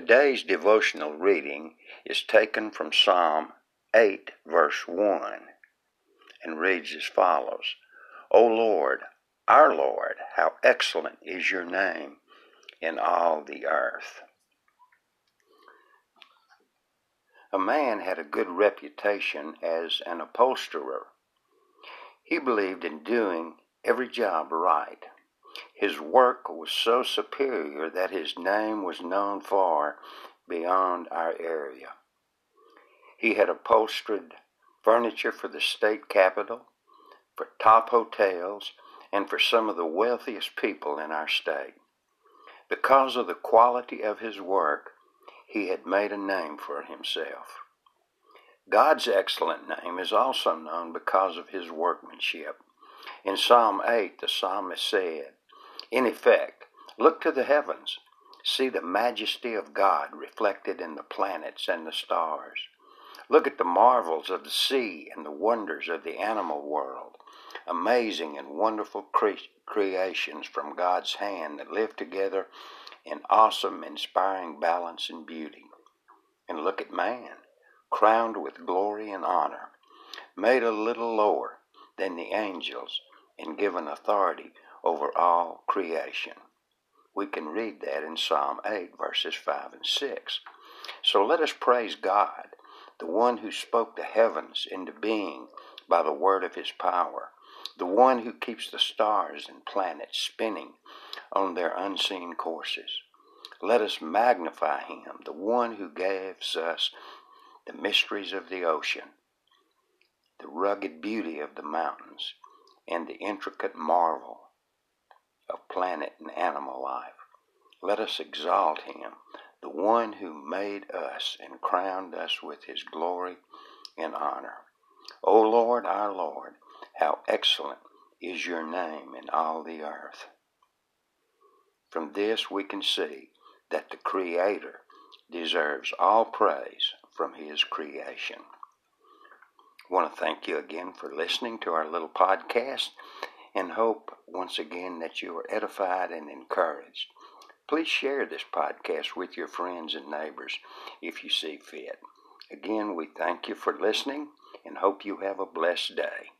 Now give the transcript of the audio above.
Today's devotional reading is taken from Psalm 8, verse 1, and reads as follows O Lord, our Lord, how excellent is your name in all the earth. A man had a good reputation as an upholsterer. He believed in doing every job right. His work was so superior that his name was known far beyond our area. He had upholstered furniture for the state capitol, for top hotels, and for some of the wealthiest people in our state. Because of the quality of his work, he had made a name for himself. God's excellent name is also known because of his workmanship. In Psalm 8, the psalmist said, In effect, look to the heavens, see the majesty of God reflected in the planets and the stars. Look at the marvels of the sea and the wonders of the animal world, amazing and wonderful cre- creations from God's hand that live together in awesome, inspiring balance and beauty. And look at man, crowned with glory and honor, made a little lower than the angels, and given authority over all creation. We can read that in Psalm 8, verses 5 and 6. So let us praise God, the one who spoke the heavens into being by the word of his power, the one who keeps the stars and planets spinning on their unseen courses. Let us magnify him, the one who gives us the mysteries of the ocean, the rugged beauty of the mountains, and the intricate marvel of planet and animal life. Let us exalt him, the one who made us and crowned us with his glory and honor. O Lord, our Lord, how excellent is your name in all the earth. From this we can see that the Creator deserves all praise from His creation. I want to thank you again for listening to our little podcast and hope once again that you are edified and encouraged. Please share this podcast with your friends and neighbors if you see fit. Again, we thank you for listening and hope you have a blessed day.